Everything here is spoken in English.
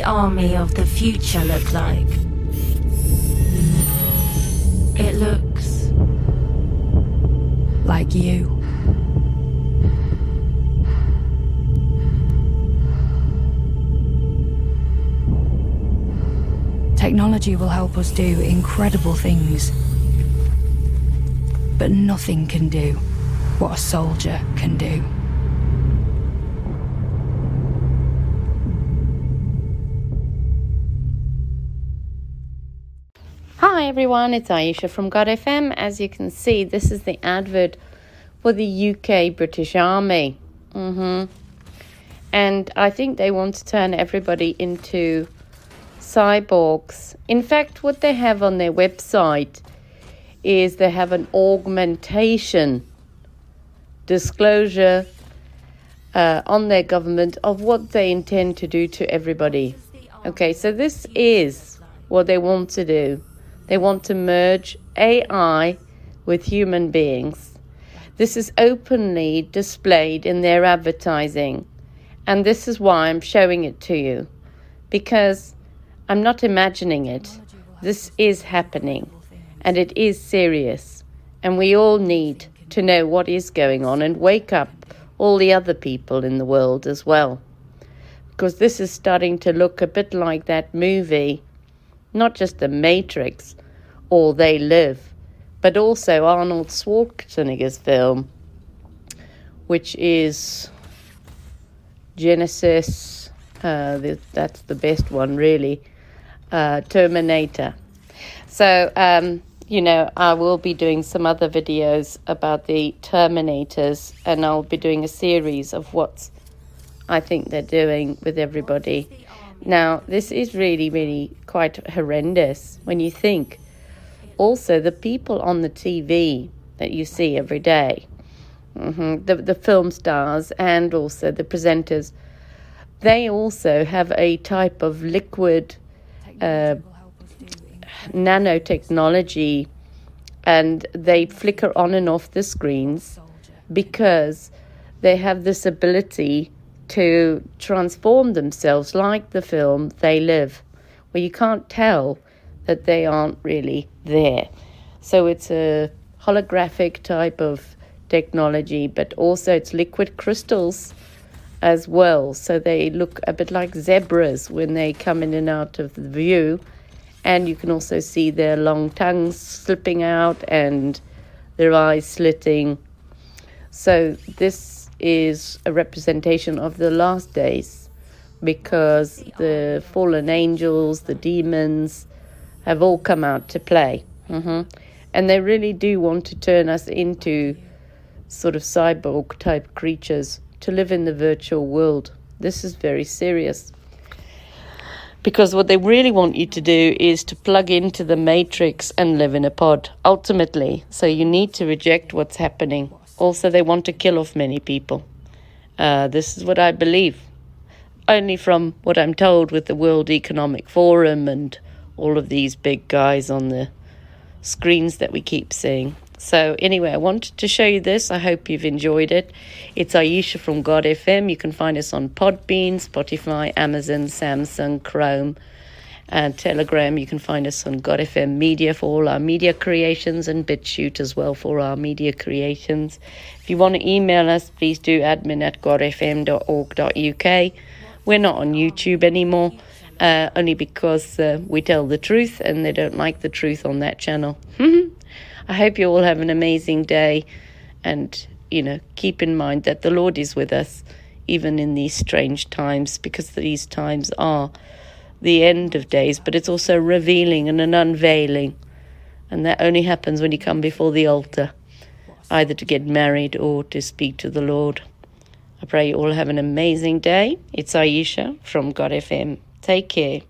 the army of the future look like? It looks like you. Technology will help us do incredible things. But nothing can do what a soldier can do. Hi everyone, it's Aisha from God FM. As you can see, this is the advert for the UK British Army. Mm-hmm. And I think they want to turn everybody into cyborgs. In fact, what they have on their website is they have an augmentation disclosure uh, on their government of what they intend to do to everybody. Okay, so this is what they want to do. They want to merge AI with human beings. This is openly displayed in their advertising. And this is why I'm showing it to you. Because I'm not imagining it. This is happening, and it is serious. And we all need to know what is going on and wake up all the other people in the world as well. Because this is starting to look a bit like that movie, not just The Matrix or They Live, but also Arnold Schwarzenegger's film, which is Genesis. Uh, the, that's the best one, really uh, Terminator. So, um, you know, I will be doing some other videos about the Terminators, and I'll be doing a series of what I think they're doing with everybody. Now, this is really, really quite horrendous when you think. Also, the people on the TV that you see every day, mm-hmm, the, the film stars and also the presenters, they also have a type of liquid uh, nanotechnology and they flicker on and off the screens because they have this ability to transform themselves like the film They Live, where you can't tell that they aren't really there. So it's a holographic type of technology, but also it's liquid crystals as well. So they look a bit like zebras when they come in and out of the view. And you can also see their long tongues slipping out and their eyes slitting. So this is a representation of the last days because the fallen angels, the demons, have all come out to play. Mm-hmm. And they really do want to turn us into sort of cyborg type creatures to live in the virtual world. This is very serious. Because what they really want you to do is to plug into the matrix and live in a pod, ultimately. So you need to reject what's happening. Also, they want to kill off many people. Uh, this is what I believe. Only from what I'm told with the World Economic Forum and all of these big guys on the screens that we keep seeing. So, anyway, I wanted to show you this. I hope you've enjoyed it. It's Aisha from God FM. You can find us on Podbean, Spotify, Amazon, Samsung, Chrome, and Telegram. You can find us on God FM Media for all our media creations and BitChute as well for our media creations. If you want to email us, please do admin at godfm.org.uk. We're not on YouTube anymore. Uh, only because uh, we tell the truth and they don't like the truth on that channel. I hope you all have an amazing day and, you know, keep in mind that the Lord is with us even in these strange times because these times are the end of days, but it's also revealing and an unveiling. And that only happens when you come before the altar, either to get married or to speak to the Lord. I pray you all have an amazing day. It's Aisha from God FM. Take care.